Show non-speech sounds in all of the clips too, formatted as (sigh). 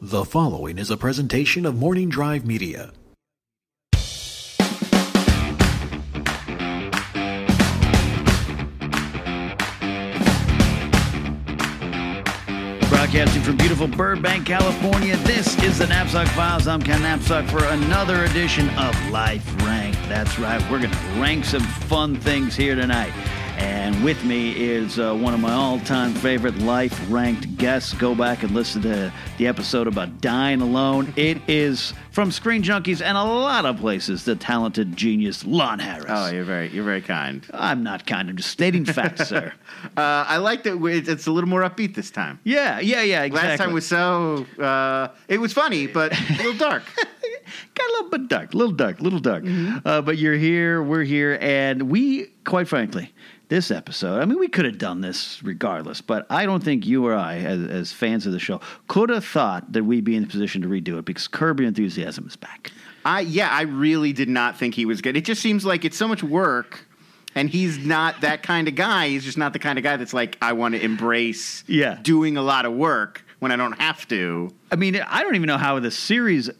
The following is a presentation of Morning Drive Media. Broadcasting from beautiful Burbank, California, this is the Napzok Files. I'm Ken Napzok for another edition of Life Ranked. That's right, we're going to rank some fun things here tonight. And with me is uh, one of my all time favorite life ranked guests. Go back and listen to the episode about dying alone. It is from Screen Junkies and a lot of places the talented genius Lon Harris. Oh, you're very you're very kind. I'm not kind, I'm just stating facts, sir. (laughs) Uh, I like that we- it's a little more upbeat this time. Yeah, yeah, yeah, exactly. Last time was so uh, it was funny, but a little dark. (laughs) got a little bit dark, little dark, little dark. Mm-hmm. Uh, but you're here, we're here, and we, quite frankly, this episode, I mean, we could have done this regardless, but I don't think you or I, as, as fans of the show, could have thought that we'd be in a position to redo it because Curb Your Enthusiasm is back. I yeah, I really did not think he was good. It just seems like it's so much work. And he's not that kind of guy. He's just not the kind of guy that's like, I want to embrace Yeah. doing a lot of work when I don't have to. I mean, I don't even know how the series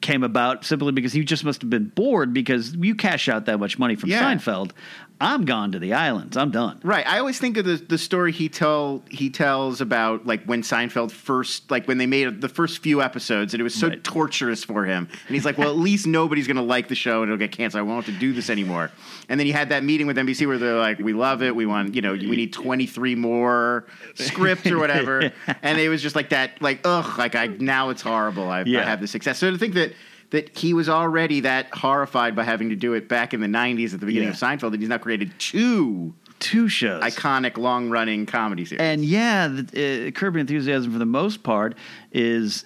came about simply because he just must have been bored because you cash out that much money from Yeah. Seinfeld. I'm gone to the islands. I'm done. Right. I always think of the the story he tell he tells about like when Seinfeld first like when they made the first few episodes and it was so Right. torturous for him. And he's like, Well, at least nobody's gonna like the show and it'll get canceled. I won't have to do this anymore. And then he had that meeting with NBC where they're like, We love it, we want you know, we need twenty three more scripts or whatever. (laughs) and it was just like that, like, ugh, like I now it's horrible. I, Yeah. I have the success. So to think that that he was already that horrified by having to do it back in the 90s at the beginning Yeah. of Seinfeld that he's now created two Two shows. iconic long running comedy series. And yeah, the, uh, Curb Your Enthusiasm for the most part is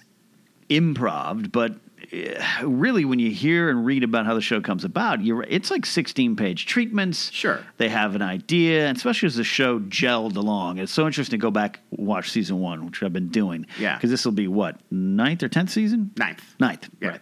improv, but uh, really, when you hear and read about how the show comes about, you're it's like 16 page treatments. Sure. they have an idea, and especially as the show gelled along. It's so interesting to go back watch season one, which I've been doing. Yeah. because this will be what ninth or tenth season. Ninth. Ninth. Yeah. Right.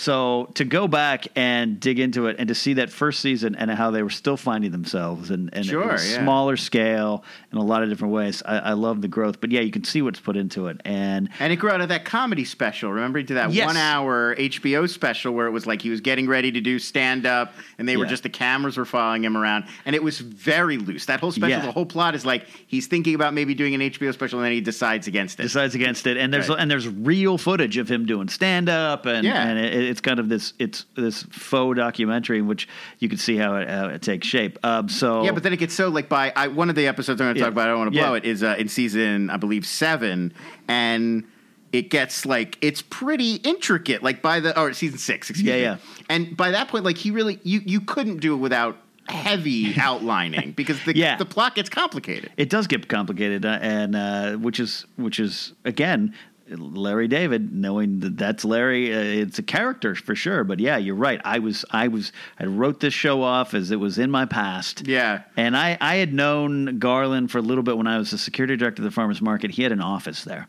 So to go back and dig into it and to see that first season and how they were still finding themselves and, and Sure, was yeah. smaller scale in a lot of different ways. I, I love the growth, but yeah, you can see what's put into it. And And it grew out of that comedy special. Remember, he did that Yes. one hour HBO special where it was like he was getting ready to do stand up, and they were just the cameras were following him around, and it was very loose. That whole special, Yeah. the whole plot is like he's thinking about maybe doing an HBO special, and then he decides against it. decides against it. And there's Right. and there's real footage of him doing stand up, and Yeah. and it, it's kind of this it's this faux documentary in which you can see how it, how it takes shape. Um, so Yeah, but then it gets so like by I, one of the episodes I'm going to Yeah. talk about. I don't want to Yeah. blow it. Is uh, in season I believe seven, and it gets like it's pretty intricate. Like by the or season six, excuse Yeah, me. yeah. And by that point, like he really you you couldn't do it without heavy (laughs) outlining because the Yeah. the plot gets complicated. it does get complicated, uh, and uh, which is which is again. Larry David, knowing that that's Larry, uh, it's a character for sure. But yeah, you're right. I was, I was, I wrote this show off as it was in my past. Yeah. And I, I had known Garlin for a little bit when I was the security director of the farmers market. He had an office there.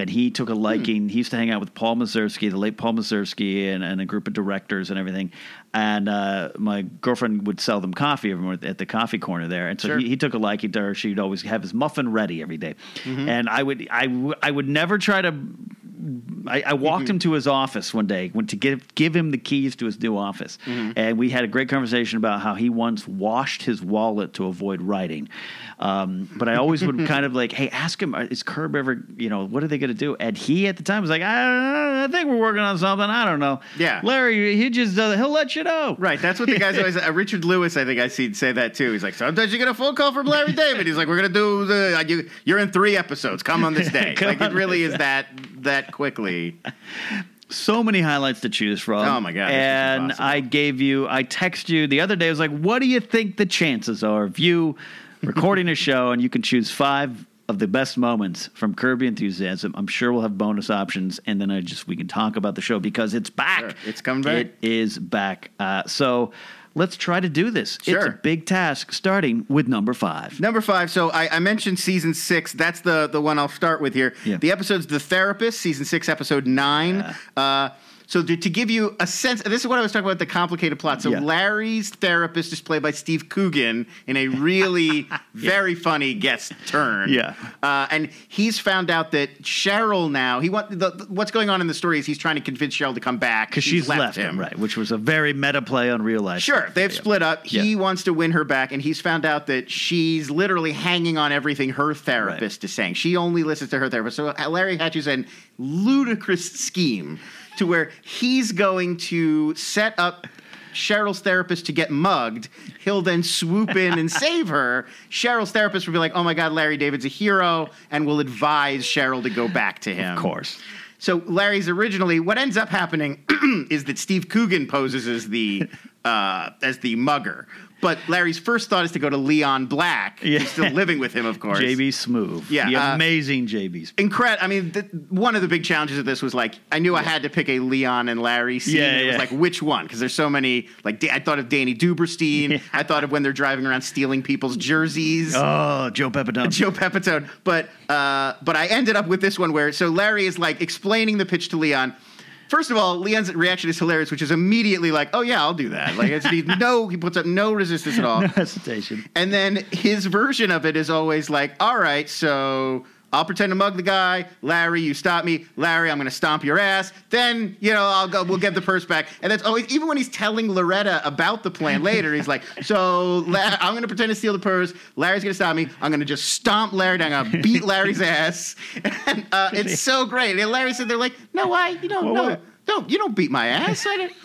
And he took a liking. He used to hang out with Paul Mazursky, the late Paul Mazursky, and, and a group of directors and everything. And uh, my girlfriend would sell them coffee every morning at the coffee corner there. And so Sure. he, he took a liking to her. She'd always have his muffin ready every day. And I would, I, w- I would never try to I, I walked him to his office one day went to give give him the keys to his new office, and we had a great conversation about how he once washed his wallet to avoid writing. Um, but I always would kind of like, hey, ask him, is Curb ever, you know, what are they going to do? And he at the time was like, I, I think we're working on something. I don't know. Yeah. Larry, he just does, he'll let you know. Right, that's what the guys always. Uh, Richard Lewis, I think I see say that too. He's like, sometimes you get a phone call from Larry David. He's like, we're gonna do the. uh, You, you're in three episodes. Come on this day. Come (laughs) like it really is that that quickly. so many highlights to choose from. Oh, my God, And. I gave you, I text you the other day. I was like, "What do you think the chances are of you recording a (laughs) show and you can choose five of the best moments from Curb Your Enthusiasm. I'm sure we'll have bonus options, and then I just we can talk about the show because it's back. Sure. It's coming back. It is back. Uh, so let's try to do this. It's a big task, starting with number five. Number five. So I, I mentioned season six. That's the the one I'll start with here. Yeah. The episode's The Therapist, season six, episode nine. Uh, so to, to give you a sense, this is what I was talking about the complicated plot. So Yeah. Larry's therapist is played by Steve Coogan in a really (laughs) very funny guest turn. Yeah. Uh, and he's found out that Cheryl now he want the, the- what's going on in the story is he's trying to convince Cheryl to come back Because she's left, him, right? Which was a very meta play on real life. Sure, they've Yeah. split up. He Yeah. wants to win her back, and he's found out that she's literally hanging on everything her therapist is saying. She only listens to her therapist. So Larry hatches a ludicrous scheme to where he's going to set up Cheryl's therapist to get mugged. He'll then swoop in and (laughs) save her. Cheryl's therapist will be like, "Oh my God, Larry David's a hero," and will advise Cheryl to go back to him. Of course. So Larry's originally what ends up happening (clears throat) is that Steve Coogan poses as the uh, as the mugger, but Larry's first thought is to go to Leon Black, Yeah. who's still living with him, of course. JB Smoove. Yeah, The uh, amazing JB Smoove. Incredible. I mean, th- one of the big challenges of this was like I knew I had to pick a Leon and Larry scene. Yeah, and it was like which one? Because there's so many. Like I thought of Danny Duberstein. I thought of when they're driving around stealing people's jerseys. Oh, Joe Pepitone. (laughs) Joe Pepitone. But uh, but I ended up with this one where so Larry is like explaining the pitch to Leon. First of all, Leon's reaction is hilarious, which is immediately like, "Oh yeah, I'll do that." Like it's he, no, he puts up no resistance at all. (laughs) no hesitation. And then his version of it is always like, "All right, so I'll pretend to mug the guy. Larry, you stop me. Larry, I'm going to stomp your ass. Then you know I'll go. We'll get the purse back." And that's always even when he's telling Loretta about the plan later. He's like, "So La- I'm going to pretend to steal the purse. Larry's going to stop me. I'm going to just stomp Larry down. I'm going to beat Larry's ass." And uh, it's so great. And Larry said, "They're like, no, why? You don't, Well, no, what? don't, you don't beat my ass." I didn't.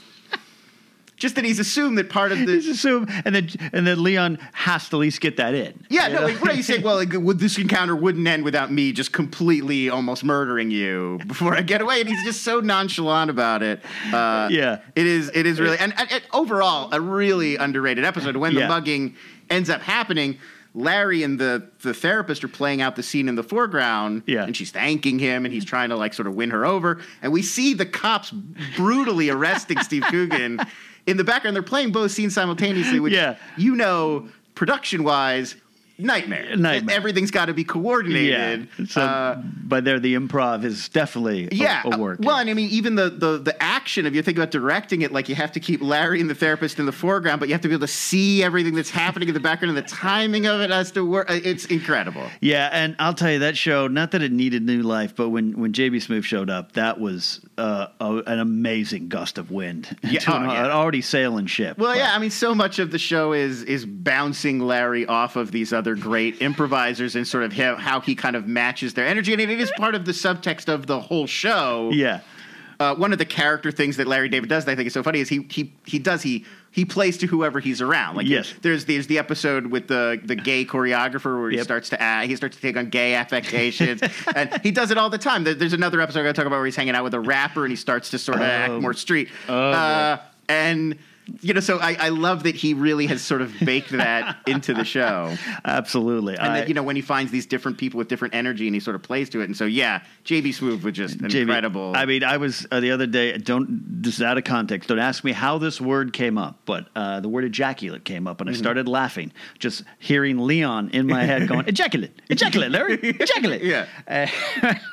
Just that he's assumed that part of the Just assume, and then and then Leon has to at least get that in. Yeah, You no, like, what you say? Well, like, this encounter wouldn't end without me just completely almost murdering you before I get away, and he's just so nonchalant about it. Uh, Yeah. it is. It is really, and, and, and overall, a really underrated episode. When the Yeah. mugging ends up happening. Larry and the the therapist are playing out the scene in the foreground, Yeah. and she's thanking him, and he's trying to like sort of win her over. And we see the cops brutally arresting Steve Coogan (laughs) in the background. They're playing both scenes simultaneously, which Yeah. you know, production wise, nightmare. Nightmare. Everything's got to be coordinated. Yeah. So, Uh, but there, the improv is definitely yeah. a work. Well, and I mean, even the, the the action, if you think about directing it, like you have to keep Larry and the therapist in the foreground, but you have to be able to see everything that's happening in the background, and the timing of it has to work. Uh, It's incredible. Yeah, and I'll tell you that show. Not that it needed new life, but when when JB Smoove showed up, that was uh, a, an amazing gust of wind (laughs) Yeah, to an, oh, yeah. an already sailing ship. Well, But- yeah, I mean, so much of the show is is bouncing Larry off of these other great improvisers and sort of how, how he kind of matches their energy, and it is part of the subtext of the whole show. yeah, uh, one of the character things that Larry David does that I think is so funny is he he he does he he plays to whoever he's around. Like Yes. there's there's the episode with the the gay choreographer where he Yep. starts to act, he starts to take on gay affectations, (laughs) and he does it all the time. There's another episode I'm going to talk about where he's hanging out with a rapper and he starts to sort of act Oh. more street. Oh, uh, and you know, so I, I love that he really has sort of baked that (laughs) into the show. absolutely. And I- that, you know, when he finds these different people with different energy and he sort of plays to it. And so, yeah, JB Smoove was just JB, incredible. I mean, I was uh, the other day. Don't this is out of context. Don't ask me how this word came up, but uh, the word ejaculate came up, and Mm-hmm. I started laughing just hearing Leon in my head going (laughs) ejaculate, ejaculate, Larry, ejaculate. (laughs) Yeah. uh,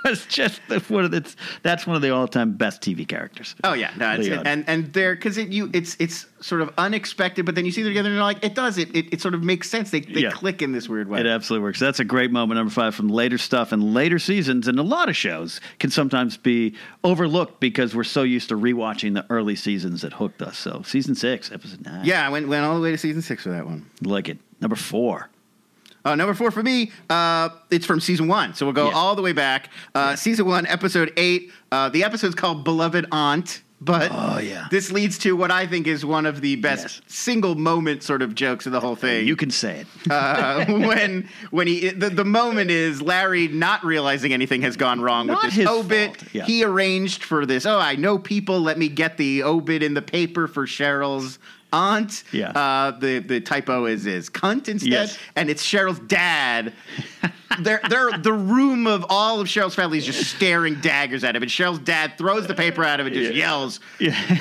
it's just the- one of the, that's one of the all time best TV characters. Oh yeah, no, and and they're because it you it's it's sort of unexpected, but then you see them together and you're like, it does it. It, it sort of makes sense. They they Yeah. click in this weird way. It absolutely works. That's a great moment, number five, from later stuff and later seasons. And a lot of shows can sometimes be overlooked because we're so used to rewatching the early seasons that hooked us. So, season six, episode nine. yeah, I went went all the way to season six for that one. Like it. Number four. Uh, number four for me, uh, it's from season one. So we'll go Yeah. all the way back. Uh, Season one, episode eight. Uh, the episode's called Beloved Aunt. But Oh, yeah. this leads to what I think is one of the best Yes. single moment sort of jokes of the whole thing. You can say it. uh, (laughs) when when he the, the moment is Larry not realizing anything has gone wrong Not with his this obit. yeah. He arranged for this. Oh, I know people. Let me get the obit in the paper for Cheryl's aunt. Yeah. Uh, the the typo is is cunt instead, Yes. and it's Cheryl's dad. they're, they're, the room of all of Cheryl's family is just staring daggers at him, and Cheryl's dad throws the paper at him and just yells, Yeah. (laughs)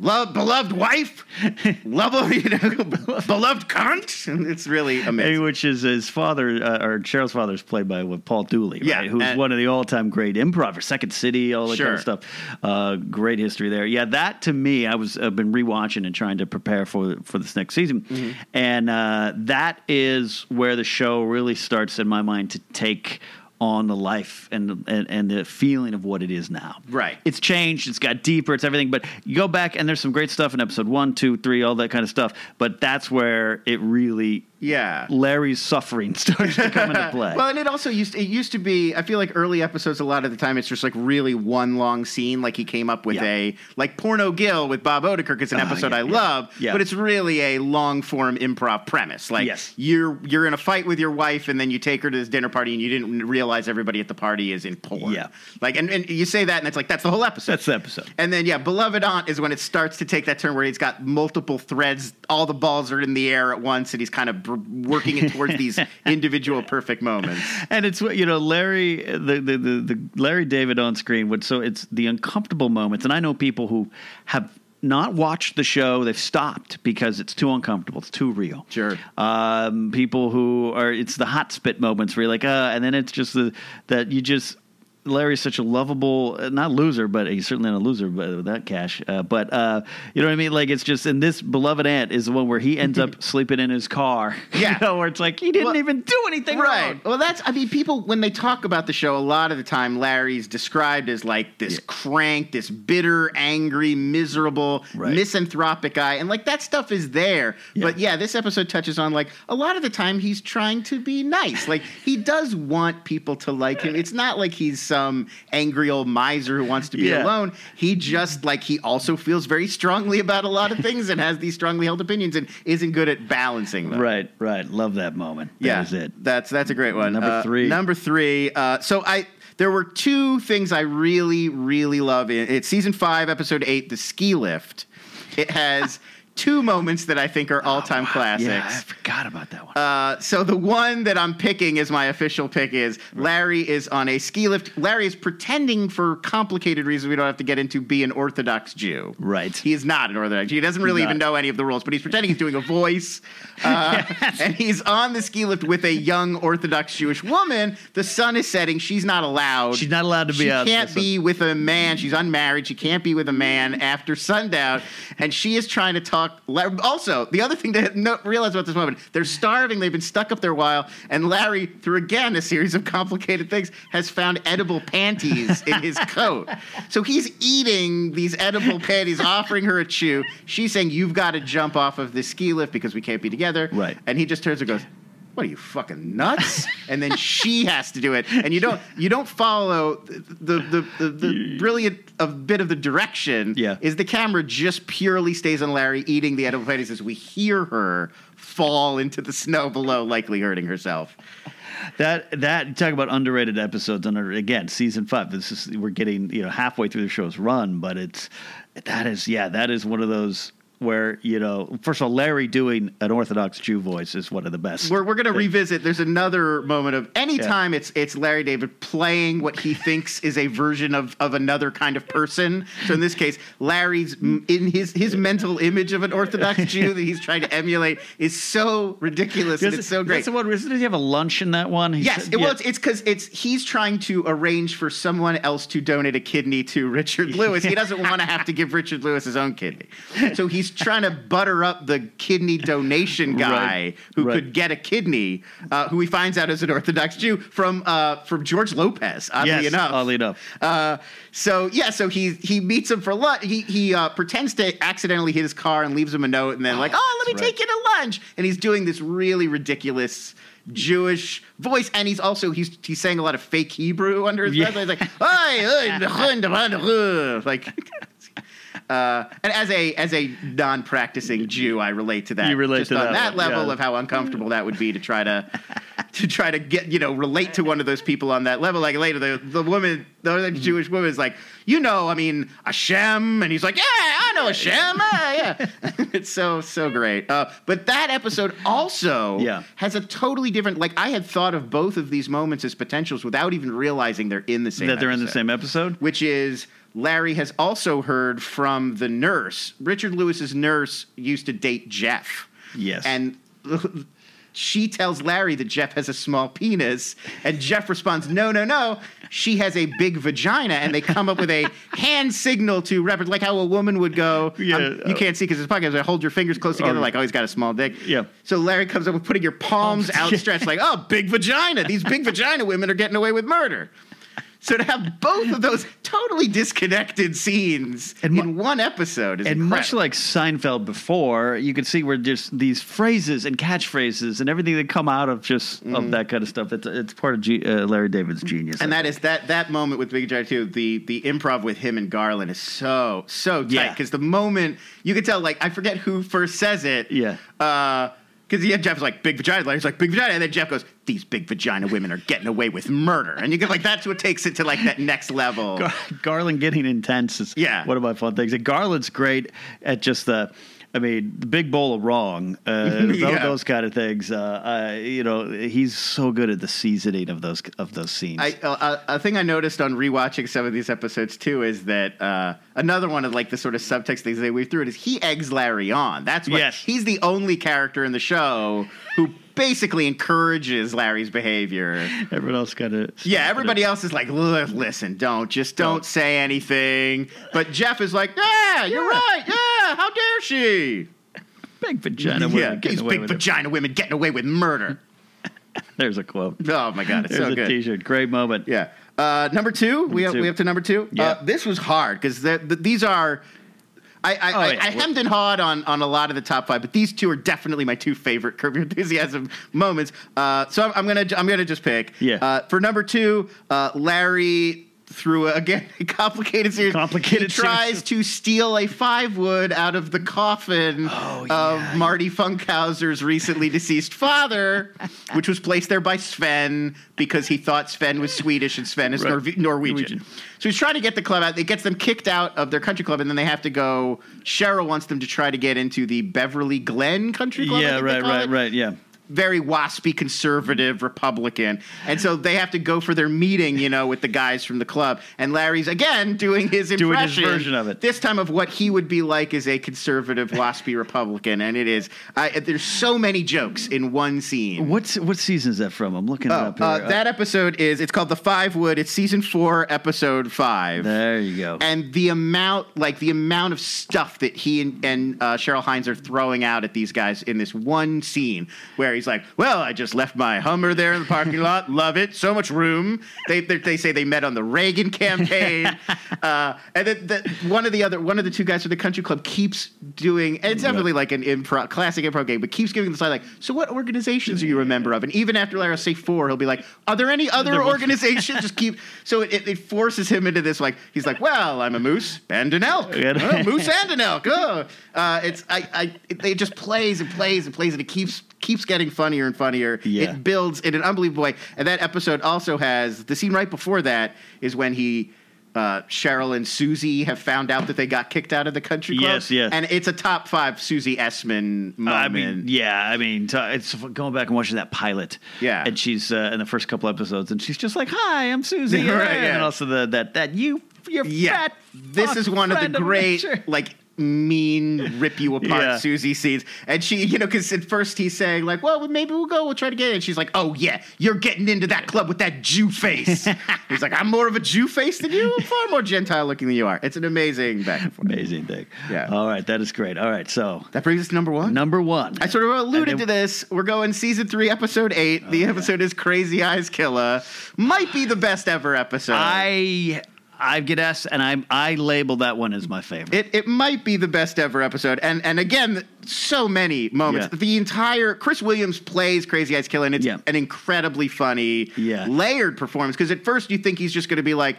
Love, beloved wife, (laughs) love, you know, (laughs) beloved cunt. And (laughs) it's really amazing. Which is his father, uh, or Cheryl's father, is played by Paul Dooley, right? Yeah, who's and- one of the all-time great improvers, Second City, all that kind of stuff. Uh, great history there. Yeah, that to me, I was I've been rewatching and trying to prepare for for this next season, Mm-hmm. and uh, that is where the show really starts in my mind to take on the life and, and and the feeling of what it is now. Right. It's changed. It's got deeper. It's everything. But you go back and there's some great stuff in episode one, two, three, all that kind of stuff. But that's where it really yeah. Larry's suffering (laughs) starts to come into (laughs) play. Well, and it also used it used to be. I feel like early episodes, a lot of the time, it's just like really one long scene. Like he came up with Yeah. a like Porno Gil with Bob Odenkirk. It's an Oh, episode yeah, I yeah. love, Yeah. but it's really a long form improv premise. Like Yes. you're you're in a fight with your wife, and then you take her to this dinner party, and you didn't realize everybody at the party is in porn. Yeah. like and, and you say that, and it's like that's the whole episode. that's the episode. And then, yeah, Beloved Aunt is when it starts to take that turn where he's got multiple threads, all the balls are in the air at once, and he's kind of br- working it towards these (laughs) individual perfect moments. And it's what you know, Larry, the, the the the Larry David on screen. Would so it's the uncomfortable moments, and I know people who have not watched the show; they've stopped because it's too uncomfortable, it's too real. Sure. Um, people who are it's the hot spit moments where you're like, uh, and then it's just the that you just. Larry's such a lovable, uh, not loser, but he's certainly not a loser but with that cash. Uh, but uh, you know what I mean? Like it's just, and this beloved aunt is the one where he ends up (laughs) sleeping in his car. (laughs) Yeah. you know, where it's like he didn't Well, even do anything Right. wrong. Well, that's, I mean, people, when they talk about the show, a lot of the time, Larry's described as like this crank, this bitter, angry, miserable, Right. misanthropic guy. And like that stuff is there. But yeah, this episode touches on like a lot of the time he's trying to be nice. Like he does want people to like him. It's not like he's some angry old miser who wants to be Yeah. alone. He just like he also feels very strongly about a lot of things and has these strongly held opinions and isn't good at balancing them. Right, right. Love that moment. Yeah, That is it. That's that's a great one. Number Uh, three. Number three. Uh, so I there were two things I really really love it's season five, episode eight, the ski lift. It has (laughs) two moments that I think are all time classics. Yeah, I forgot about that one. Uh, so the one that I'm picking as my official pick is Larry is on a ski lift. Larry is pretending for complicated reasons we don't have to get into be an Orthodox Jew. Right. He is not an Orthodox Jew. He doesn't really Not. even know any of the rules, but he's pretending he's doing a voice. (laughs) Uh, and he's on the ski lift with a young Orthodox Jewish woman. The sun is setting. She's not allowed. She's not allowed to be She out. can't be with a man. She's unmarried. She can't be with a man after sundown. And she is trying to talk. Also, the other thing to no, realize about this moment, they're starving. They've been stuck up there a while. And Larry, through again a series of complicated things, has found edible panties in his (laughs) coat. So he's eating these edible panties, offering her a chew. She's saying, You've got to jump off of this ski lift because we can't be together. Right. And he just turns and goes, what are you fucking nuts? and then she has to do it, and you don't you don't follow the the the, the brilliant of bit of the direction. Yeah. is the camera just purely stays on Larry eating the edible patties as we hear her fall into the snow below, likely hurting herself. that that talk about underrated episodes. Under again, season five. This is we're getting you know halfway through the show's run, but it's that is yeah that is one of those where you know first of all Larry doing an Orthodox Jew voice is one of the best. We're, we're going to revisit. There's another moment of anytime it's it's Larry David playing what he thinks is a version of, of another kind of person. So in this case, Larry's in his his mental image of an Orthodox (laughs) Jew that he's trying to emulate is so ridiculous and it's so great. That's the one. Does he have a lunch in that one? Yes, it, yeah. well, it's it's because it's he's trying to arrange for someone else to donate a kidney to Richard (laughs) Lewis. He doesn't want to (laughs) have to give Richard Lewis his own kidney, so he's trying to butter up the kidney donation guy Right, who right. could get a kidney, uh, who he finds out is an Orthodox Jew from uh, from George Lopez. Oddly yes, enough, oddly enough. uh, so yeah, so he he meets him for lunch. He he uh, pretends to accidentally hit his car and leaves him a note, and then like, oh, let me that's take you to lunch. And he's doing this really ridiculous Jewish voice, and he's also he's he's saying a lot of fake Hebrew under his Yeah. breath. He's like, "Oi, (laughs) like. (laughs) Uh, and as a as a non-practicing Jew, I relate to that. You relate just to on that that level yeah. of how uncomfortable that would be to try to (laughs) to try to get you know relate to one of those people on that level. Like later, the the woman, the other Jewish woman, is like, you know, I mean, Hashem, and he's like, yeah, I know Hashem, ah, yeah. (laughs) it's so so great. Uh, but that episode also Yeah. has a totally different. Like I had thought of both of these moments as potentials without even realizing they're in the same. that they're in the same episode. which is Larry has also heard from the nurse. Richard Lewis's nurse used to date Jeff. Yes. And (laughs) she tells Larry that Jeff has a small penis, and Jeff responds, "No, no, no. She has a big vagina." And they come up with a (laughs) hand signal to reference, like how a woman would go. Yeah. um, you can't see because it's podcast. I Hold your fingers close together, Or- like, "Oh, he's got a small dick." Yeah. So Larry comes up with putting your Palms. outstretched, like, "Oh, big vagina. These big vagina women are getting away with murder." So to have both of those totally disconnected scenes And in one episode is and much like Seinfeld before, you could see where just these phrases and catchphrases and everything that come out of just of that kind of stuff. It's it's part of G, uh, Larry David's genius. And I that is that that moment with Big Giant too. The the improv with him and Garlin is so so tight Yeah. because the moment you can tell like I forget who first says it. Yeah. Uh, because yeah, Jeff's like big vagina. He's like big vagina, and then Jeff goes, "These big vagina women are getting away with murder," and you get like that's what takes it to like that next level. Gar- Garlin getting intense is Yeah. one of my fun things. And Garlin's great at just the, I mean, the big bowl of wrong, uh, (laughs) Yeah. those kind of things. Uh, uh, you know, he's so good at the seasoning of those of those scenes. I, uh, a thing I noticed on rewatching some of these episodes too is that uh, another one of like the sort of subtext things they weave through it is he eggs Larry on. That's what Yes. he's the only character in the show who basically encourages Larry's behavior. Everyone else got of Yeah, everybody else is like, listen, don't just don't, Don't. say anything. But Jeff is like, yeah, you're Yeah. right. Yeah, how dare she? big vagina women yeah, getting these away big with it. women getting away with murder. (laughs) There's a quote. Oh my god, it's There's so a good. shirt Great moment. Yeah. Uh, number two, we have two. we have to number two. Yeah. Uh, this was hard because the, the, these are. I, I, Oh, I, yeah. I hemmed and hawed on, on a lot of the top five, but these two are definitely my two favorite Curb Your Enthusiasm (laughs) moments. Uh, so I'm, I'm gonna I'm gonna just pick. Yeah. Uh, for number two, uh, Larry through a, again (laughs) a complicated series. Complicated He tries series. to steal a five wood out of the coffin Oh, of yeah. Marty Funkhouser's recently deceased father, which was placed there by Sven because he thought Sven was Swedish and Sven is Right. Norve- Norwegian. Norwegian. So he's trying to get the club out. It gets them kicked out of their country club, and then they have to go. Cheryl wants them to try to get into the Beverly Glen Country Club. Yeah, right, right, it right. Yeah. Very waspy conservative Republican. And so they have to go for their meeting, you know, with the guys from the club. And Larry's again doing his Doing his impression. version of it. This time of what he would be like as a conservative waspy (laughs) Republican. And it is, I there's so many jokes in one scene. What's what season is that from? I'm looking it Oh, up here. uh, that episode is, it's called The Five Wood. It's season four, episode five there you go. and the amount like the amount of stuff that he and, and uh, cheryl hines are throwing out at these guys in this one scene where he's like well i just left my hummer there in the parking lot. (laughs) Love it. So much room. They, they, they say they met on the reagan campaign. (laughs) Uh, and then the, one of the other one of the two guys from the country club keeps doing and it's definitely like an improv classic improv game but keeps giving the side like so what organizations are you a member of? And even after larry will say four he'll be like are there any other There organizations? Just keep so it, it, it forces him into this like he's like well i'm a moose and an elk. Oh, moose and an elk. Oh. uh, it's I, I it, it just plays and plays and plays and it keeps keeps getting funnier and funnier Yeah. it builds in an unbelievable way and that episode also has the scene right before that is when he uh, Cheryl and Susie have found out that they got kicked out of the country club. Yes, yes. And it's a top five Susie Essman moment. I mean, yeah, I mean, t- it's going back and watching that pilot. Yeah. and she's uh, in the first couple episodes, and she's just like, "Hi, I'm Susie," (laughs) Right, and also the that that you, your yeah, fat. this is one of the great like mean rip you apart Yeah. Susie scenes. And she, you know, because at first he's saying like, "Well, maybe we'll go. We'll try to get it." And she's like, "Oh yeah, you're getting into that club with that Jew face." (laughs) he's like, "I'm more of a Jew face than you. I'm far more Gentile looking than you are." It's an amazing back and forth. Amazing thing. Yeah. All right, that is great. All right, so That brings us to number one. number one. I sort of alluded And to this. We're going season three, episode eight. the oh, episode is Crazy Eyes Killer. Might be the best ever episode. I I get asked, and I I label that one as my favorite. It it might be the best ever episode, and and again, so many moments. Yeah. The entire Chris Williams plays Crazy Eyes Killer, and it's Yeah. an incredibly funny, Yeah. layered performance. Because at first you think he's just going to be like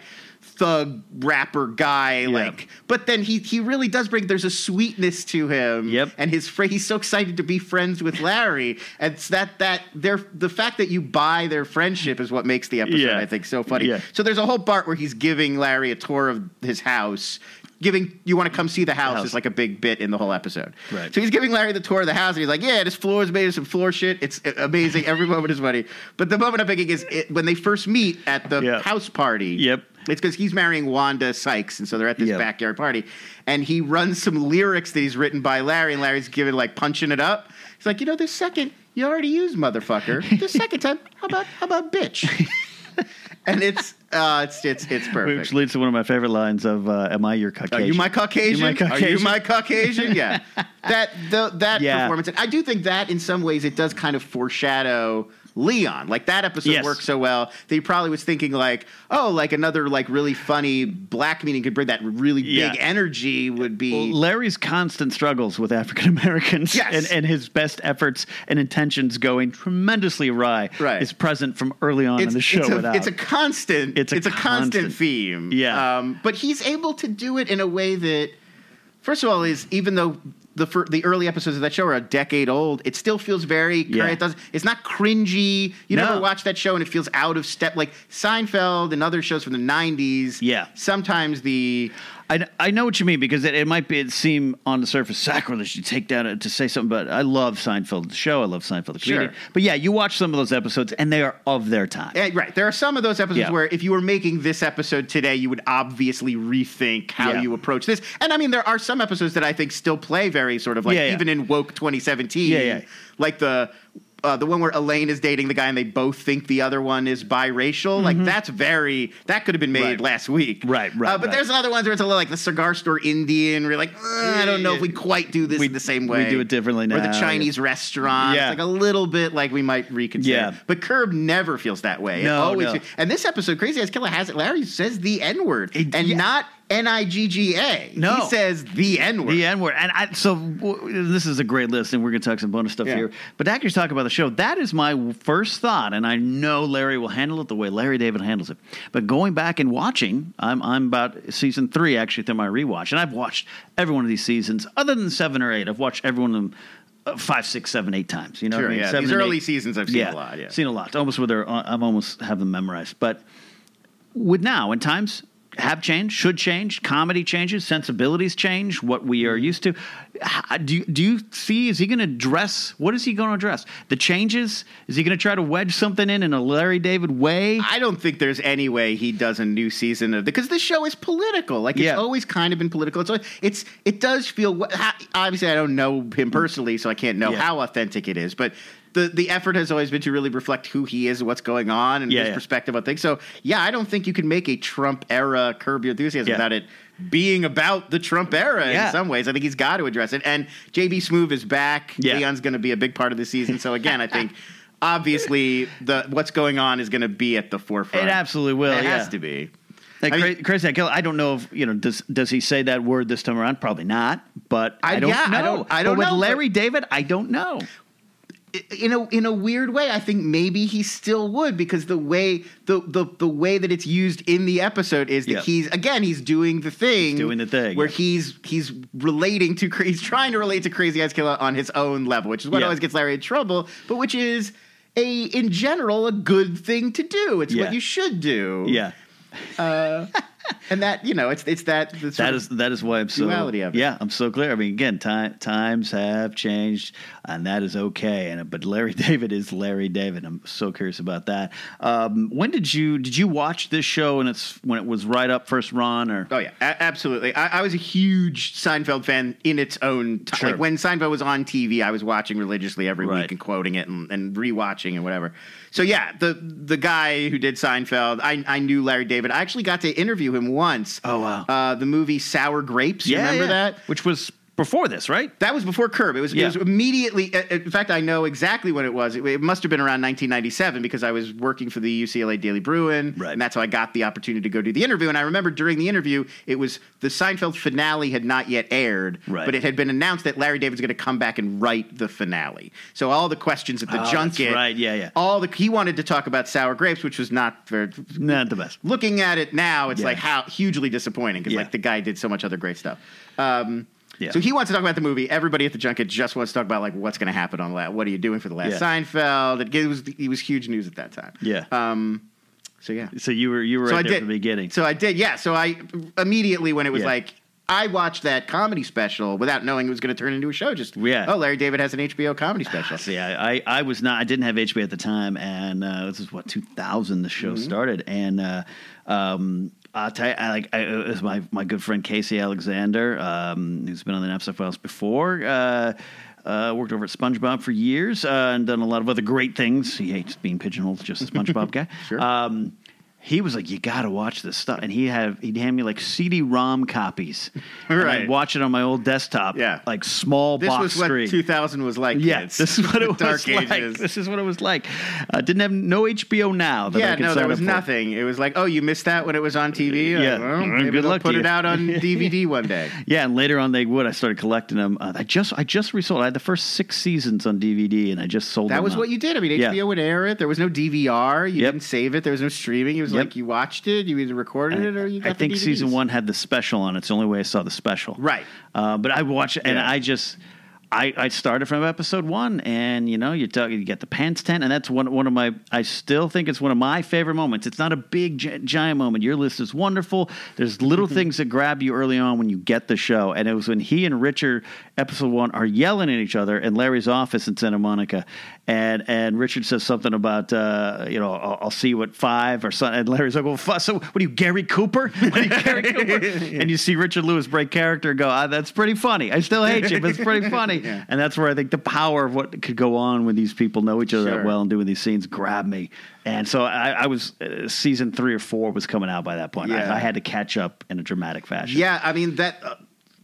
thug rapper guy like but then he he really does bring there's a sweetness to him Yep. and his he's so excited to be friends with Larry (laughs) and it's that that they're the fact that you buy their friendship is what makes the episode Yeah. I think so funny Yeah. so there's a whole part where he's giving Larry a tour of his house giving you want to come see the house, House. is like a big bit in the whole episode Right. so he's giving Larry the tour of the house and he's like yeah this floor is made of some floor shit it's uh, amazing every moment is funny but the moment I'm thinking is it, when they first meet at the Yeah. house party Yep. It's because he's marrying Wanda Sykes, and so they're at this Yep. backyard party. And he runs some lyrics that he's written by Larry, and Larry's giving like punching it up. He's like, you know, this second you already used motherfucker. (laughs) The second time, how about how about bitch? (laughs) and it's uh, it's it's it's perfect. Which leads to one of my favorite lines of uh, "Am I your Caucasian? Are you my Caucasian? You my Are you Caucasian? my Caucasian? Yeah. (laughs) that the, that Yeah. performance. And I do think that in some ways it does kind of foreshadow Leon. Like that episode Yes. worked so well that he probably was thinking like, oh, like another like really funny black meeting could bring that really big energy would be. Well, Larry's constant struggles with African Americans Yes. and, and his best efforts and intentions going tremendously awry Right. is present from early on in the show. it's, a, without. it's a constant. It's It's a a, constant, constant. theme. Yeah. Um, but he's able to do it in a way that, first of all, is even though the fir- the early episodes of that show are a decade old, it still feels very current. Yeah. It does. It's not cringy. You No. never watch that show and it feels out of step. Like Seinfeld and other shows from the '90s. Yeah. Sometimes the I, I know what you mean because it, it might be it seem on the surface sacrilege to take down to say something, but I love Seinfeld the show. I love Seinfeld the comedian. Sure. But yeah, you watch some of those episodes and they are of their time. Eh, right. There are some of those episodes Yeah. where if you were making this episode today, you would obviously rethink how Yeah. you approach this. And I mean, there are some episodes that I think still play very sort of like even in woke 2017, Yeah, yeah. like the. Uh, the one where Elaine is dating the guy and they both think the other one is biracial, like that's very that could have been made Mm-hmm. Right. last week, Right, right, Uh, but right. there's other ones where it's a little like the cigar store Indian. Where you're like, "Uh, I don't know if we quite do this We- in the same way. we do it differently now. Or the Chinese restaurant, Yeah. it's like a little bit like we might reconsider. Yeah. But Curb never feels that way. It No, always no. and this episode, Crazy Eyes Killer has it. Larry says the N word and yeah. not N I G G A. No. he says the N word. The N word. And I, so w- this is a great list, and we're going to talk some bonus stuff Yeah. here. But Actors talk about the show. That is my first thought, and I know Larry will handle it the way Larry David handles it. But going back and watching, I'm, I'm about season three actually through my rewatch, and I've watched every one of these seasons, other than seven or eight. I've watched every one of them. uh, Five, six, seven, eight times. You know, what Sure, I mean? yeah. Seven These early eight. seasons I've seen a lot, yeah. seen a lot. Almost where they're, uh, I've almost have them memorized. But with now and times have changed, should change. Comedy changes, sensibilities change. What we are used to. Do you, do you see? Is he going to address? What is he going to address? The changes? Is he going to try to wedge something in in a Larry David way? I don't think there's any way he does a new season of because this show is political. Like it's Yeah. always kind of been political. It's always, it's it does feel obviously I don't know him personally, so I can't know Yeah. how authentic it is, but. The, the effort has always been to really reflect who he is and what's going on and Yeah, his yeah. perspective on things. So yeah, I don't think you can make a Trump era Curb Your Enthusiasm Yeah. without it being about the Trump era in some ways. I think he's got to address it. And JB Smoove is back. Leon's going to be a big part of the season. So again, I think (laughs) obviously the what's going on is going to be at the forefront. It absolutely will, It has to be. Like I mean- Crazy Eyed I don't know if you know. Does does he say that word this time around? Probably not. But I, don't yeah, know. I don't- I don't but know, With Larry David, I don't know. In a in a weird way, I think maybe he still would because the way the the, the way that it's used in the episode is that Yeah. he's again he's doing the thing, doing the thing, where yeah. he's he's relating to he's trying to relate to Crazy Eyes Killer on his own level, which is what Yeah. always gets Larry in trouble, but which is a in general a good thing to do. It's Yeah. what you should do. Yeah. Uh, and that you know it's it's that That is that is why I'm so duality of it. yeah I'm so clear. I mean, again, time, times have changed, and that is okay. And but Larry (laughs) David is Larry David. I'm so curious about that. Um, when did you did you watch this show? And it's when it was right up first run or Oh yeah, a- absolutely. I, I was a huge Seinfeld fan in its own time. Sure. Like when Seinfeld was on TV, I was watching religiously every Right. week and quoting it and, and rewatching and whatever. So yeah, the the guy who did Seinfeld, I, I knew Larry David. I actually got to interview him once. Oh, wow. Uh, the movie Sour Grapes. You remember that? which was before this, right? That was before Curb. It was, Yeah. it was immediately. uh, In fact, I know exactly when it was. It, it must have been around 1997 because I was working for the UCLA Daily Bruin, Right. and that's how I got the opportunity to go do the interview. And I remember during the interview, it was the Seinfeld finale had not yet aired, Right. but it had been announced that Larry David's going to come back and write the finale. So all the questions at the Oh, that's junket, right. Yeah, yeah. All the he wanted to talk about sour grapes, which was not very. Not the best. Looking at it now, it's Yeah. like how hugely disappointing because Yeah. like the guy did so much other great stuff. Um, Yeah. So he wants to talk about the movie. Everybody at the junket just wants to talk about like what's going to happen on la- what are you doing for the last Yeah. Seinfeld. It, was it was huge news at that time. Yeah. Um. So yeah. So you were you were so right I there did from the beginning. So I did. Yeah. So I immediately when it was Yeah. like. I watched that comedy special without knowing it was going to turn into a show. Just Yeah. oh, Larry David has an HBO comedy special. (sighs) See, I, I, I was not. I didn't have HBO at the time, and uh, this is what 2000 the show Mm-hmm. started, and uh, um, I'll tell you, I, like I, it was my my good friend Casey Alexander, um, who's been on the Napzok Files before. Uh, uh, worked over at SpongeBob for years uh, and done a lot of other great things. He hates being pigeonholed, just a SpongeBob (laughs) guy. Sure. Um, he was like, "You got to watch this stuff," and he had he'd hand me like CD-ROM copies. (laughs) And Right. I'd watch it on my old desktop. Yeah. like small This box was what screen. 2000 was like. Yeah, kids. this is what (laughs) it was Dark like. ages. This is what it was like. Uh, didn't have no HBO now. Yeah, no, there up was for. nothing. It was like, oh, you missed that when it was on TV. Like, Yeah. well, maybe good luck put it out on (laughs) DVD one day. Yeah, and later on they would. I started collecting them. Uh, I just I just resold. I had the first six seasons on DVD, and I just sold them. That was out. what you did. I mean, Yeah. HBO would air it. There was no DVR. You Yep. didn't save it. There was no streaming. It was Yep. like you watched it. You either recorded it or you got it. I think season one had the special on it. It's the only way I saw the special. Right. Uh, but I watched, and I just. I, I started from episode one, and you know you talk, you get the pants tent, and that's one one of my. I still think it's one of my favorite moments. It's not a big gi- giant moment. Your list is wonderful. There's little things that grab you early on when you get the show, and it was when he and Richard, episode one, are yelling at each other in Larry's office in Santa Monica, and and Richard says something about uh, you know I'll, I'll see you at five or something, and Larry's like, well, fu- so what are you, Gary Cooper? (laughs) What are you, Gary Cooper? (laughs) and you see Richard Lewis break character and go, ah, that's pretty funny. I still hate you, but it's pretty funny. (laughs) And that's where I think the power of what could go on when these people know each other Sure. that well and doing these scenes grabbed me. And so I, I was uh, season three or four was coming out by that point. Yeah. I, I had to catch up in a dramatic fashion. Yeah, I mean that. Uh,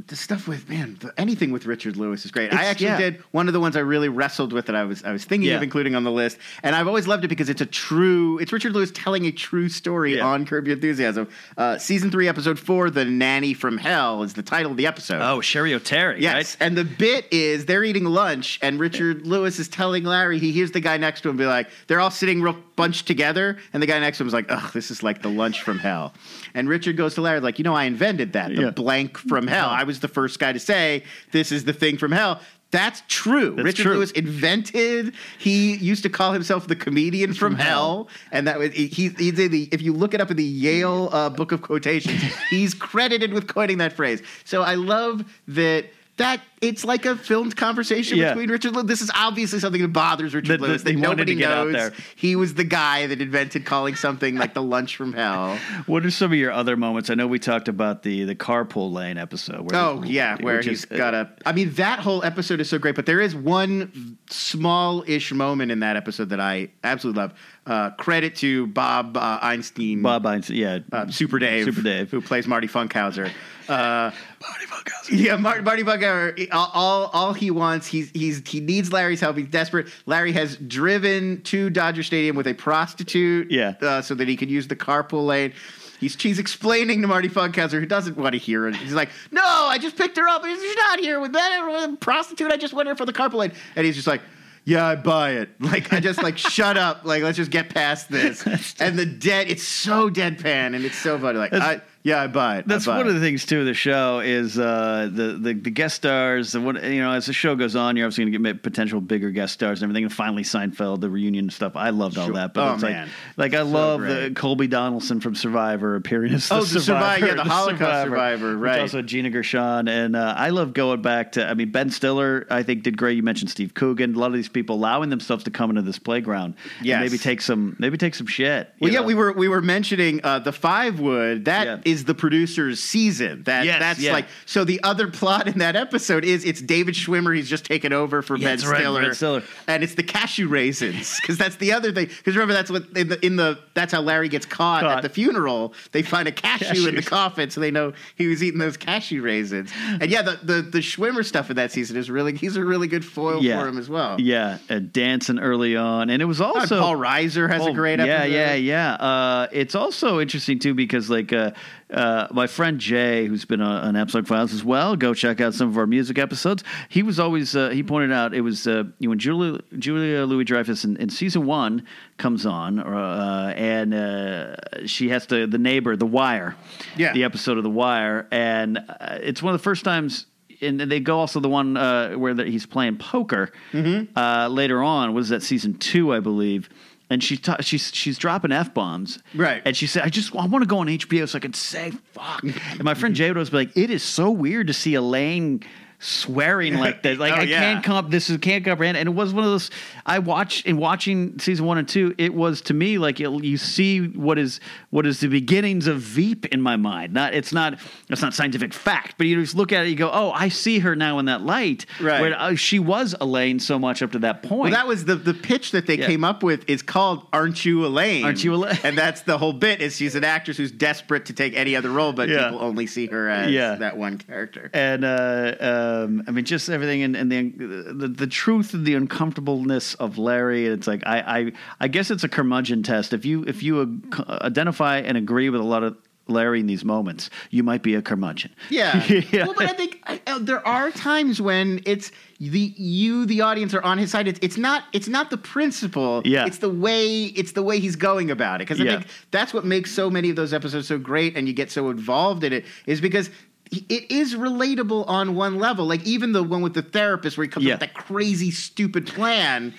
the stuff with man, the, anything with Richard Lewis is great. I actually yeah. did one of the ones I really wrestled with that I was I was thinking Yeah. of including on the list, and I've always loved it because it's a true. It's Richard Lewis telling a true story Yeah. on Curb Your Enthusiasm. Uh, season three, episode four, "The Nanny from Hell" is the title of the episode. Oh, Sherry O'Terry. Yes, Right? and the bit is they're eating lunch, and Richard (laughs) Lewis is telling Larry he hears the guy next to him be like, they're all sitting real bunched together, and the guy next to him is like, ugh, this is like the lunch from hell. And Richard goes to Larry like, you know, I invented that, the blank from hell. I was the first guy to say this is the thing from hell. That's true. That's Richard true. Lewis invented. He used to call himself the comedian from, hell, and that was he. He's in the. If you look it up in the Yale uh, Book of Quotations, he's credited with coining that phrase. So I love that. That it's like a filmed conversation Yeah. between Richard Lewis. This is obviously something that bothers Richard that Lewis that nobody to get out knows. there. He was the guy that invented calling something like the lunch from hell. (laughs) What are some of your other moments? I know we talked about the the carpool lane episode. Where Oh yeah, where he's is- uh, got a. I mean, that whole episode is so great, but there is one small-ish moment in that episode that I absolutely love. Uh, credit to Bob uh, Einstein, Bob Einstein. Yeah, uh, Super Dave, Super Dave. who plays Marty Funkhouser. Uh, (laughs) Marty Funkhouser. yeah, Marty, Marty Funkhouser. All, all, all he wants, he's, he's, he needs Larry's help. He's desperate. Larry has driven to Dodger Stadium with a prostitute, Yeah. uh, so that he could use the carpool lane. He's, she's explaining to Marty Funkhouser, who doesn't want to hear it. He's like, "No, I just picked her up. She's not here with that with a prostitute. I just went here for the carpool lane." And he's just like, "Yeah, I buy it." (laughs) Like, I just like, "Shut up!" Like, let's just get past this. (laughs) and the dead, it's so deadpan and it's so funny. Like, I, yeah, I buy it. That's buy one it. of the things too. of The show is uh, the, the the guest stars. The one you know, as the show goes on, you're obviously going to get potential bigger guest stars and everything. And finally, Seinfeld, the reunion stuff. I loved all that. But Oh, it's man. like, like I So love the. Colby Donaldson from Survivor appearing as the Oh, the Survivor, yeah, the Holocaust Survivor, which right. Also, Gina Gershon, and uh, I love going back to. I mean, Ben Stiller, I think did great. You mentioned Steve Coogan. A lot of these people allowing themselves to come into this playground. Yeah, maybe take some maybe take some shit. Well, yeah, know? we were we were mentioning uh, the five wood. That Yeah. Is the producer's season. That Yes, that's yeah. like so. The other plot in that episode is it's David Schwimmer. He's just taken over for Yeah, Ben that's right, Stiller, Stiller. and it's the cashew raisins because that's the other thing. Because remember that's what in the, in the that's how Larry gets caught, Caught. at the funeral. They find a cashew in the coffin, so they know he was eating those cashew raisins. And yeah, the the, the Schwimmer stuff in that season is really he's a really good foil Yeah. for him as well. Yeah, uh, dancing early on, and it was And also Paul Reiser has a Oh, great yeah, episode. yeah, yeah. Uh, it's also interesting too because like uh, uh, my friend Jay, who's been on, on Absolute Files as well, go check out some of our music episodes. He was always uh, he pointed out it was uh, you know, when Julia Julia Louis Dreyfus in, in season one comes on, uh, and uh, she has to the neighbor, The Wire, Yeah. the episode of The Wire, and uh, it's one of the first times. And they go also the one uh, where the, he's playing poker Mm-hmm. uh, later on. Was that season two, I believe? And she ta- she's she's dropping f bombs, Right. And she said, "I just I want to go on HBO so I can say fuck." and my friend Jay would always be like, "It is so weird to see Elaine." Swearing like that, like (laughs) Oh, I yeah. can't comp. This is can't comprehend. And it was one of those. I watched in watching season one and two. It was to me like it, you see what is what is the beginnings of Veep in my mind. Not it's not it's not scientific fact, but you just look at it. You go, oh, I see her now in that light. Right. Where uh, she was Elaine so much up to that point. Well, that was the the pitch that they Yeah. came up with. is called "Aren't You Elaine?" Aren't You Elaine? And that's the whole bit. Is she's an actress who's desperate to take any other role, but Yeah. people only see her as that one character. and uh, uh, um, I mean, just everything, and, and the, the the truth and the uncomfortableness of Larry. And it's like I, I I guess it's a curmudgeon test. If you if you uh, identify and agree with a lot of Larry in these moments, you might be a curmudgeon. Yeah. (laughs) Yeah. Well, but I think I, uh, there are times when it's the you, the audience, are on his side. It's, it's not it's not the principle. Yeah. It's the way it's the way he's going about it. Because I Yeah. think that's what makes so many of those episodes so great, and you get so involved in it. Is because. It is relatable on one level. Like even the one with the therapist where he comes Yeah. up with that crazy, stupid plan.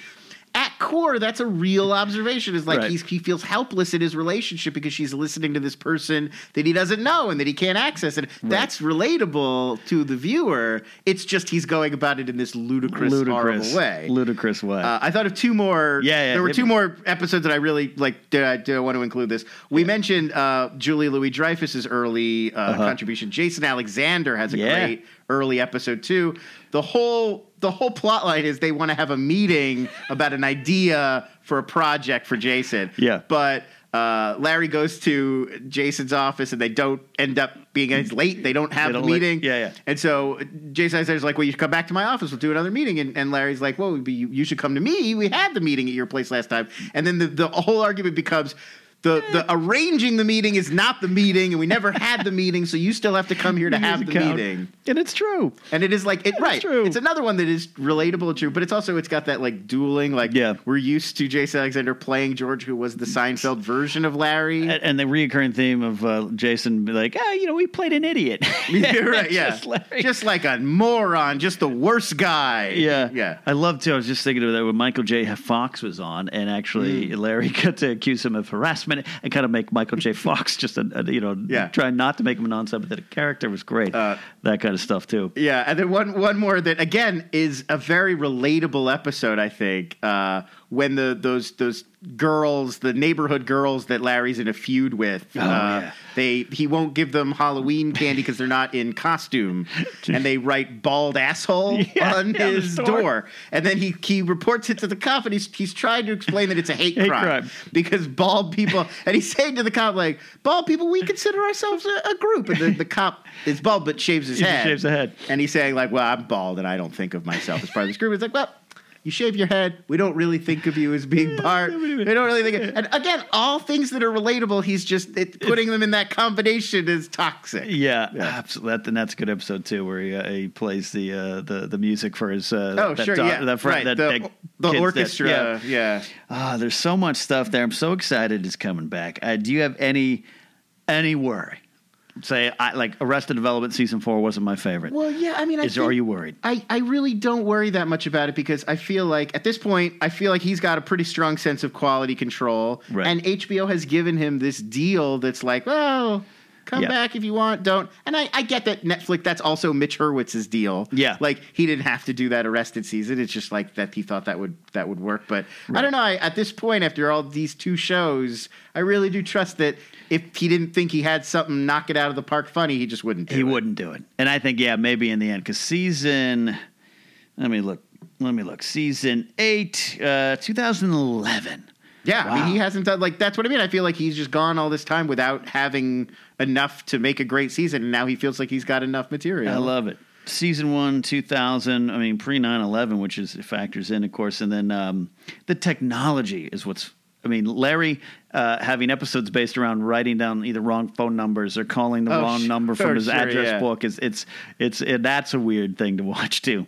At core, that's a real observation. Is like Right. he's, he feels helpless in his relationship because she's listening to this person that he doesn't know and that he can't access. And that's relatable to the viewer. It's just he's going about it in this ludicrous, horrible way. ludicrous way. Uh, I thought of two more. Yeah, yeah. There were Yeah, two more episodes that I really like. Did I, did I want to include this? We mentioned uh, Julia Louis-Dreyfus's early uh, contribution. Jason Alexander has a Uh-huh. Yeah. great early episode too. The whole the whole plot line is they want to have a meeting about an idea for a project for Jason. Yeah. but. Uh, Larry goes to Jason's office and they don't end up being as late. They don't have They the don't let- meeting. yeah, yeah. And so Jason Alexander's like, well, you should come back to my office. We'll do another meeting. And, and Larry's like, well, you, you should come to me. We had the meeting at your place last time. And then the, the whole argument becomes the, the arranging the meeting is not the meeting, and we never had the meeting, so you still have to come here to have the Account. meeting. and it's true. And it is like it right. true. It's another one that is relatable and true, but it's also it's got that like dueling. Like Yeah. we're used to Jason Alexander playing George, who was the Seinfeld version of Larry. And, and the reoccurring theme of uh, Jason, be like, ah, you know, we played an idiot. (laughs) You're right, (laughs) yeah. Just. Just like a moron, just the worst guy. Yeah, Yeah. I love to. I was just thinking of that when Michael J. Fox was on, and actually Mm. Larry (laughs) got to accuse him of harassment and kind of make Michael J. (laughs) Fox just a, a you know Yeah. try not to make him a non-sympathetic character was great. Uh, that kind of stuff too. Yeah, and then one one more that again is a very relatable episode. I think uh, when the those those girls, the neighborhood girls that Larry's in a feud with, uh, Oh, yeah. they he won't give them Halloween candy because they're not in costume, (laughs) and they write "bald asshole" (laughs) Yeah, on yeah, his door. door. and then he he reports it to the cop, and he's he's trying to explain that it's a hate, Hate crime, crime. because bald people, and he's saying to the cop like, "Bald people, we consider ourselves a, a group," and the, the cop is bald but shaves his He head, shaves the head. and he's saying like, "Well, I'm bald, and I don't think of myself as part of this group." It's like, well. You shave your head. We don't really think of you as being part. We don't really think. Of, and again, all things that are relatable. He's just it, putting them in that combination is toxic. Yeah, absolutely. That, and that's a good episode too, where he, uh, he plays the uh, the the music for his. Uh, Oh, that sure, dog- yeah, that fr- right. that- the that the orchestra, dead. yeah. Ah, there's so much stuff there. I'm so excited it's coming back. Uh, do you have any any worry? Say, I, like Arrested Development season four wasn't my favorite. Well, yeah. I mean, I Is think- are you worried? I, I really don't worry that much about it because I feel like at this point, I feel like he's got a pretty strong sense of quality control. Right. And HBO has given him this deal that's like, well, Come Yeah. back if you want. Don't. And I, I get that Netflix. That's also Mitch Hurwitz's deal. Yeah. like he didn't have to do that Arrested season. It's just like that he thought that would that would work. But I don't know. I, at this point, after all these two shows, I really do trust that if he didn't think he had something knock it out of the park funny, he just wouldn't. Do He it. wouldn't do it. And I think, yeah, maybe in the end, because season, let me look, let me look. Season eight, uh, 2011. Yeah, I mean, he hasn't done like that's what I mean. I feel like he's just gone all this time without having enough to make a great season, and now he feels like he's got enough material. I love it. Season one, 2000, I mean, pre 9 11, which is factors in, of course. And then um, the technology is what's, I mean, Larry uh, having episodes based around writing down either wrong phone numbers or calling the Oh, wrong sure, number from his sure, address yeah. book is it's it's it, that's a weird thing to watch too.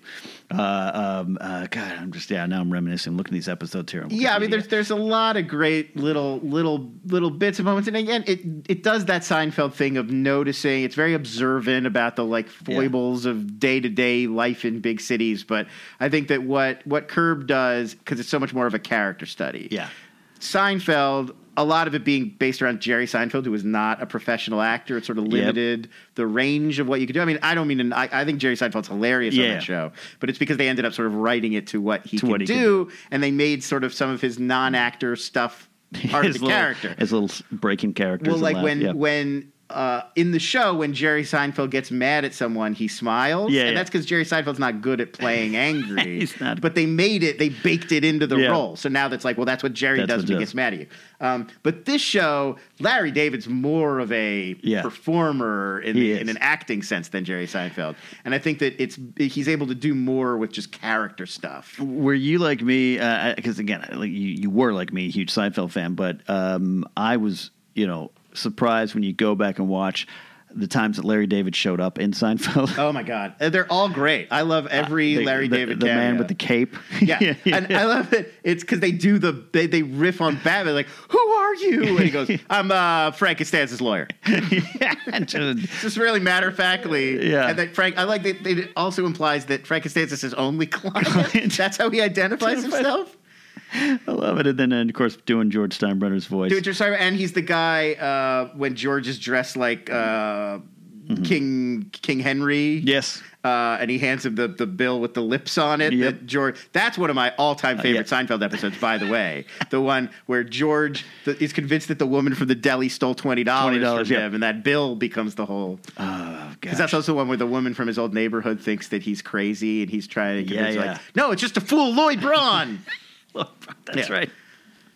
Uh, um, uh, God, I'm just yeah. Now I'm reminiscing, looking at these episodes here. Yeah, I mean, there's there's a lot of great little little little bits and moments, and again, it it does that Seinfeld thing of noticing. It's very observant about the like foibles of day to day life in big cities. But I think that what what Curb does because it's so much more of a character study. yeah. Seinfeld, a lot of it being based around Jerry Seinfeld, who was not a professional actor. It sort of limited the range of what you could do. I mean, I don't mean, I, I think Jerry Seinfeld's hilarious on Yeah. that show, but it's because they ended up sort of writing it to what he To could what he could do, and they made sort of some of his non-actor stuff part of (laughs) His the little- character. His little breaking characters. Well, like when yeah. when uh, in the show when Jerry Seinfeld gets mad at someone, he smiles. Yeah, and yeah. that's because Jerry Seinfeld's not good at playing (laughs) angry. He's not. But they made it. They baked it into the Yeah. role. So now that's like, well, that's what Jerry That's does what when he gets mad at you. Um, but this show, Larry David's more of a Yeah. performer in, the, in an acting sense than Jerry Seinfeld, and I think that it's he's able to do more with just character stuff. Were you like me? Because again, like you, you were like me, a huge Seinfeld fan, but um, I was, you know, surprised when you go back and watch the times that Larry David showed up in Seinfeld. Oh my god, Uh, (laughs) they're all great. I love every The- Larry the, David. the man with the cape. (laughs) Yeah, yeah, (laughs) and I love it. It's because they do the they, they riff on Batman like, "Who are you?" And he goes, "I'm uh, Frank Costanza's lawyer." yeah, just- just really matter of factly. Yeah. and that Frank. I like that. It also implies that Frank Costanza's his only client. That's how he identifies himself. I love it. And then, and of course, doing George Steinbrenner's voice. Dude, just sorry, and he's the guy uh, when George is dressed like uh, King King Henry. yes. Uh, and he hands him the, the bill with the lips on it. Yep. That George. That's one of my all time favorite yeah. Seinfeld episodes, by the way. (laughs) the one where George the, is convinced that the woman from the deli stole twenty dollars from yeah. him, and that bill becomes the whole. Oh, Because that's also one where the woman from his old neighborhood thinks that he's crazy, and he's trying to Yeah, convince her, yeah. like, no, it's just to fool Lloyd Braun. (laughs) (laughs) That's Yeah. right.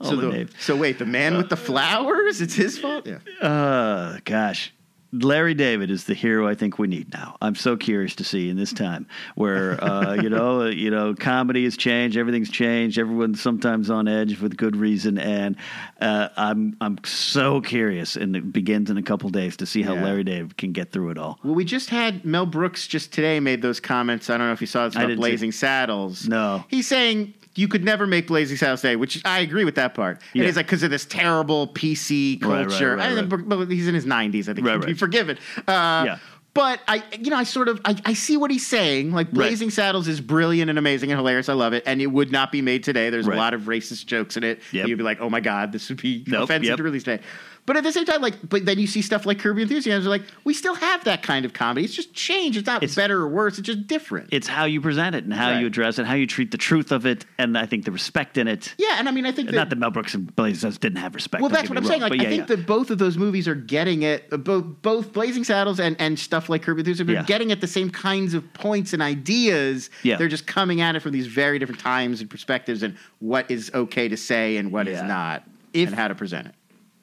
so, the so wait, the man with the flowers? It's his fault. Yeah. Uh, gosh. Larry David is the hero I think we need now. I'm so curious to see in this time where uh, (laughs) you know you know comedy has changed, everything's changed, everyone's sometimes on edge with good reason, and uh, I'm I'm so curious, and it begins in a couple days to see how Yeah. Larry David can get through it all. Well, we just had Mel Brooks just today made those comments. I don't know if you saw this I about didn't see- Blazing Saddles. No. He's saying you could never make Blazing Saddles today, which I agree with that part. And he's like, because of this terrible PC Right, right, culture. right, I- right. but he's in his 90s. I think Right, he'd be right. forgiven. Uh, Yeah. But I, you know, I sort of, I, I see what he's saying. Like Blazing Saddles is brilliant and amazing and hilarious. I love it, and it would not be made today. There's Right. a lot of racist jokes in it. Yep. You'd be like, oh my god, this would be Nope, offensive yep. to release today. But at the same time, like, but then you see stuff like Curb Your Enthusiasm, like we still have that kind of comedy. It's just changed. It's not It's- better or worse. It's just different. It's how you present it and how Right. you address it, how you treat the truth of it, and I think the respect in it. yeah, and I mean, I think that Not that Mel Brooks and Blazing Saddles didn't have respect. Well, that's what I'm saying. Like, but I think yeah. that both of those movies are getting at uh, both both Blazing Saddles and, and stuff like Curb Your Enthusiasm Yeah. are getting at the same kinds of points and ideas. Yeah. They're just coming at it from these very different times and perspectives, and what is okay to say and what is Yeah. not, If- and how to present it.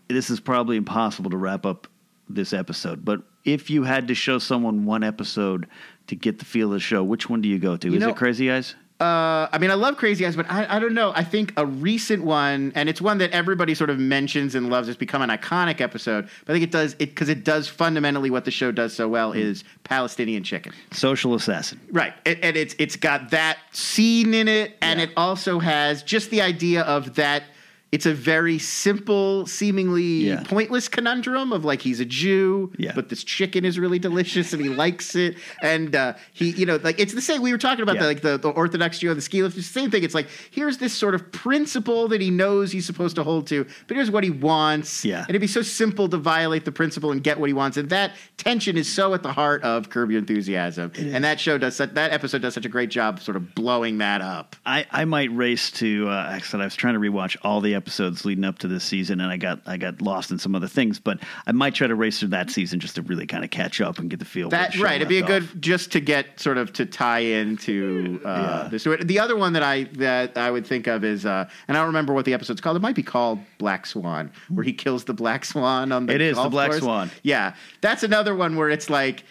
This is probably impossible to wrap up this episode, but if you had to show someone one episode to get the feel of the show, which one do you go to? is know- it Crazy Eyes? Uh, I mean, I love Crazy Eyes, but I, I don't know. I think a recent one, and it's one that everybody sort of mentions and loves. It's become an iconic episode. But I think it does it because it does fundamentally what the show does so well Hmm. is Palestinian chicken. Social Assassin. Right, and, and it's it's got that scene in it, and Yeah. it also has just the idea of that it's a very simple, seemingly Yeah. pointless conundrum of like he's a Jew, Yeah. but this chicken is really delicious and he likes it, and uh, he, you know, like it's the same. We were talking about Yeah. the, like the, the Orthodox Jew on the ski lift. It's the same thing. It's like here's this sort of principle that he knows he's supposed to hold to, but here's what he wants. Yeah. and it'd be so simple to violate the principle and get what he wants, and that tension is so at the heart of Curb Your Enthusiasm, and that show does such, that episode does such a great job, sort of blowing that up. I, I might race to uh, actually I was trying to rewatch all the episodes leading up to this season and I got I got lost in some other things but I might try to race through that season just to really kind of catch up and get the feel. That right. It'd be a left good just to get sort of to tie into uh, Yeah. the story. The other one that I that I would think of is, uh, and I don't remember what the episode's called. It might be called Black Swan, where he kills the black swan on the. It is, the Black course. Swan. Yeah, that's another one where it's like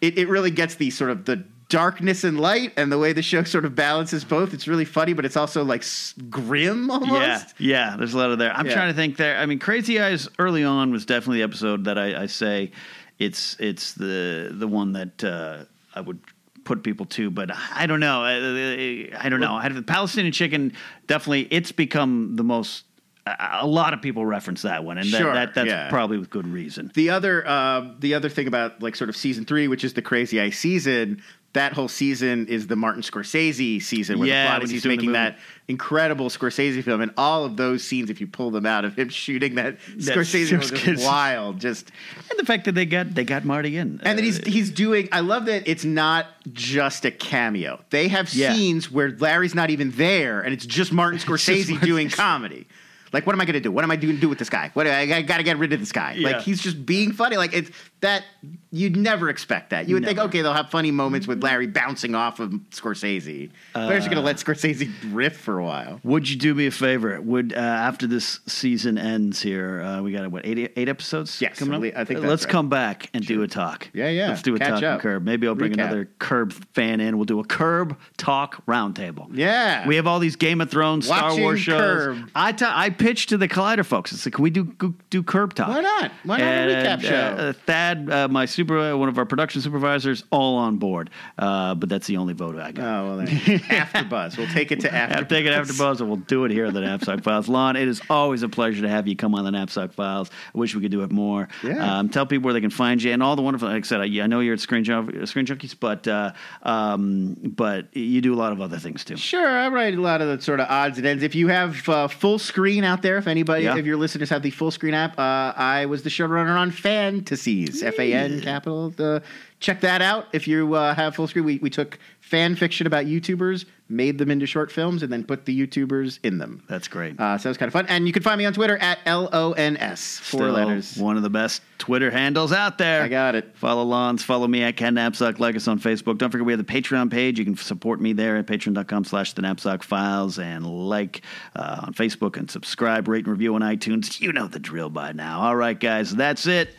it, it really gets the sort of the darkness and light and the way the show sort of balances both. It's really funny, but it's also like s- grim almost. Yeah, yeah. There's a lot of there. I'm Yeah. trying to think there. I mean, Crazy Eyes early on was definitely the episode that I, I say it's it's the the one that uh, I would put people to, but I don't know. I, I don't know. I the Palestinian chicken definitely. It's become the most. A a lot of people reference that one, and that, Sure, that that's yeah. probably with good reason. The other, uh, the other thing about like sort of season three, which is the Crazy Eye season, that whole season is the Martin Scorsese season, where Yeah, the plot when is he's he's making that incredible Scorsese film, and all of those scenes, if you pull them out of him (laughs) shooting that Scorsese, was just wild. Just And the fact that they got they got Marty in, and then he's Uh, he's doing. I love that it's not just a cameo. They have Yeah. scenes where Larry's not even there, and it's just Martin (laughs) Scorsese Martin doing comedy. Like, what am I going to do? What am I doing to do with this guy? What I, got to get rid of this guy. Yeah. Like, he's just being funny. Like, it's that you'd never expect that. You would think, okay, they'll have funny moments with Larry bouncing off of Scorsese. They're just going to let Scorsese riff for a while. Would you do me a favor? Would uh, after this season ends here, uh, we got what eight eight episodes Yes, coming up. I think that's let's right. come back and do a talk. Yeah, yeah. Let's do a Catch talk up. on Curb. Maybe I'll bring Recap. another Curb fan in. We'll do a Curb talk roundtable. Yeah. we have all these Game of Thrones, Star Wars shows. Curb. I ta- I pitched to the Collider folks. It's like, can we do do, do Curb talk? Why not? Why not a recap show? Uh, Thad, uh, my super, one of our production supervisors, all on board. Uh, but that's the only vote I got. Oh, well, then. (laughs) AfterBuzz. We'll take it to AfterBuzz. I'll take it AfterBuzz, and we'll do it here at the Napzok Files. Lon, it is always a pleasure to have you come on the Napzok Files. I wish we could do it more. Yeah. Um, tell people where they can find you and all the wonderful. Like I said, I, I know you're at Screen, Junk- Screen Junkies, but uh, um, but you do a lot of other things too. Sure, I write a lot of the sort of odds and ends. If you have uh, full screen out there, if anybody, Yeah. if your listeners have the full screen app, uh, I was the showrunner on Fantasies, F A N capital. Uh, check that out. If you uh, have full screen, we, we took fan fiction about YouTubers, made them into short films, and then put the YouTubers in them. That's great. Uh, so that was kind of fun. And you can find me on Twitter at L O N S, four Still letters. One of the best Twitter handles out there. I got it. Follow Lons. Follow me at Ken Napzok. Like us on Facebook. Don't forget we have the Patreon page. You can support me there at patreon.com slash the Napzok Files and like uh, on Facebook and subscribe, rate and review on iTunes. You know the drill by now. All right, guys, that's it.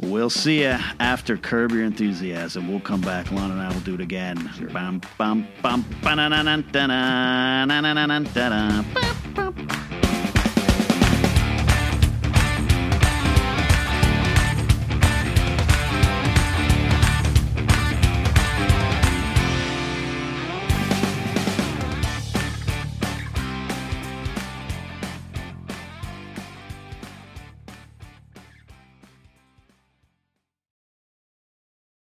We'll see you after Curb Your Enthusiasm. We'll come back. Lon and I will do it again. Bum, bum, bum, bum.